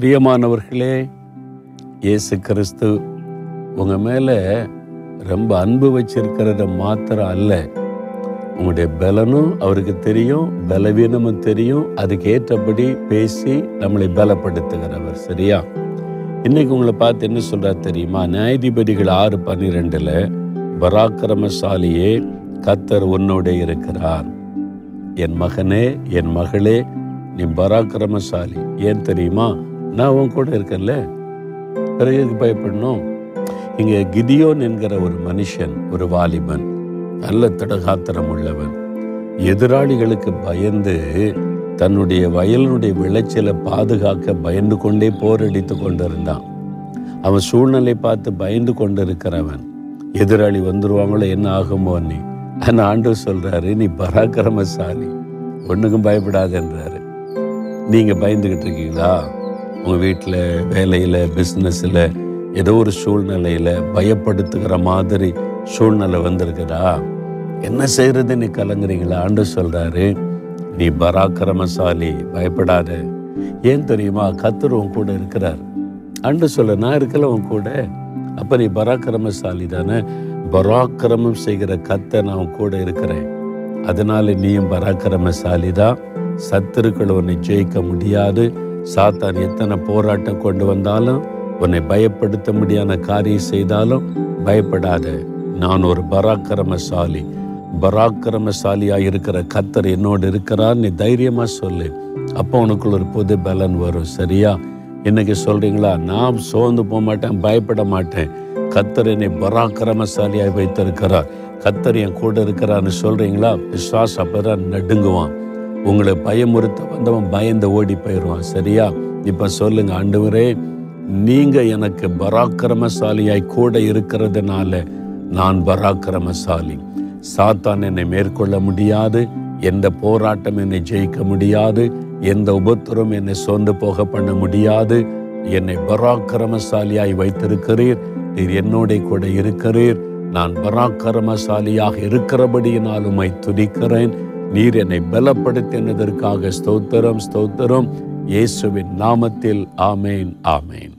பிரியமானவர்களே இயேசு கிறிஸ்து உங்கள் மேலே ரொம்ப அன்பு வச்சிருக்கிறத மாத்திரம் அல்ல. உங்களுடைய பலனும் அவருக்கு தெரியும் பலவீனமும் தெரியும். அதுக்கேற்றபடி பேசி நம்மளை பலப்படுத்துகிறவர் சரியா? இன்னைக்கு உங்களை பார்த்து என்ன சொல்கிறார் தெரியுமா? நியாயாதிபதிகள் ஆறு பன்னிரெண்டில் பராக்கிரமசாலியே கத்தர் உன்னோட இருக்கிறார். என் மகனே என் மகளே நீ பராக்கிரமசாலி. ஏன் தெரியுமா? நான் உன் கூட இருக்கேன்ல? பிறகு எதுக்கு பயப்படணும். இங்கே கிதியோன் என்கிற ஒரு மனுஷன் ஒரு வாலிபன் நல்ல திடகாத்திரம் உள்ளவன் எதிராளிகளுக்கு பயந்து தன்னுடைய வயலினுடைய விளைச்சலை பாதுகாக்க பயந்து கொண்டே போரடித்து கொண்டிருந்தான். அவன் சூழ்நிலை பார்த்து பயந்து கொண்டிருக்கிறவன் எதிராளி வந்துருவாங்களோ என்ன ஆகுமோ நீ. ஆனால் ஆண்டு சொல்கிறாரு நீ பராக்கிரமசாலி ஒன்றுக்கும் பயப்படாதுன்றாரு நீங்கள் பயந்துக்கிட்டு இருக்கீங்களா? உங்கள் வீட்டில் வேலையில் பிஸ்னஸில் ஏதோ ஒரு சூழ்நிலையில் பயப்படுத்துகிற மாதிரி சூழ்நிலை வந்திருக்குதா? என்ன செய்கிறது நீ கலங்குறீங்களா? ஆண்டு சொல்கிறாரு நீ பராக்கிரமசாலி பயப்படாத. ஏன் தெரியுமா? கத்தர் உன் கூட இருக்கிறார். அன்று சொல்ல நான் இருக்கல உன் கூட. அப்போ நீ பராக்கிரமசாலி தானே? பராக்கிரமம் செய்கிற கத்தை நான் உன் கூட இருக்கிறேன். அதனால நீயும் பராக்கிரமசாலி தான் சத்துருக்கள் உன்னை ஜெயிக்க முடியாது. சாத்தான் எத்தனை போராட்டம் கொண்டு வந்தாலும் உன்னை பயப்படுத்த முடியாத காரியம் செய்தாலும் பயப்படாத. நான் ஒரு பராக்கிரமசாலி. பராக்கிரமசாலியாக இருக்கிற கத்தர் என்னோடு இருக்கிறார் நீ தைரியமாக சொல்லு. அப்போ உனக்குள்ள ஒரு புது பலன் வரும் சரியா? இன்னைக்கு சொல்கிறீங்களா நான் சோர்ந்து போக மாட்டேன் பயப்பட மாட்டேன். கத்தர் என்னை பராக்கிரமசாலியாக வைத்திருக்கிறார். கத்தர் என் கூட இருக்கிறான்னு சொல்கிறீங்களா விசுவாசம் அப்பதான் நடுங்குவான். உங்களை பயமுறுத்த வந்தவன் பயந்து ஓடி போயிடுவான். சரியா? இப்ப சொல்லுங்க ஆண்டவரே நீங்க எனக்கு பராக்கிரமசாலியாய் கூட இருக்கிறதுனால நான் பராக்கிரமசாலி. சாத்தான் என்னை மேற்கொள்ள முடியாது எந்த போராட்டம் என்னை ஜெயிக்க முடியாது எந்த உபத்திரம் என்னை சோர்ந்து போக பண்ண முடியாது. என்னை பராக்கிரமசாலியாய் வைத்திருக்கிறீர் நீர் என்னோட கூட இருக்கிறீர். நான் பராக்கிரமசாலியாக இருக்கிறபடியினால் உம்மை துதிக்கிறேன். நீர் என்னை பலப்படுத்தினதற்காக ஸ்தோத்திரம் ஸ்தோத்திரம். இயேசுவின் நாமத்தில் ஆமேன் ஆமேன்.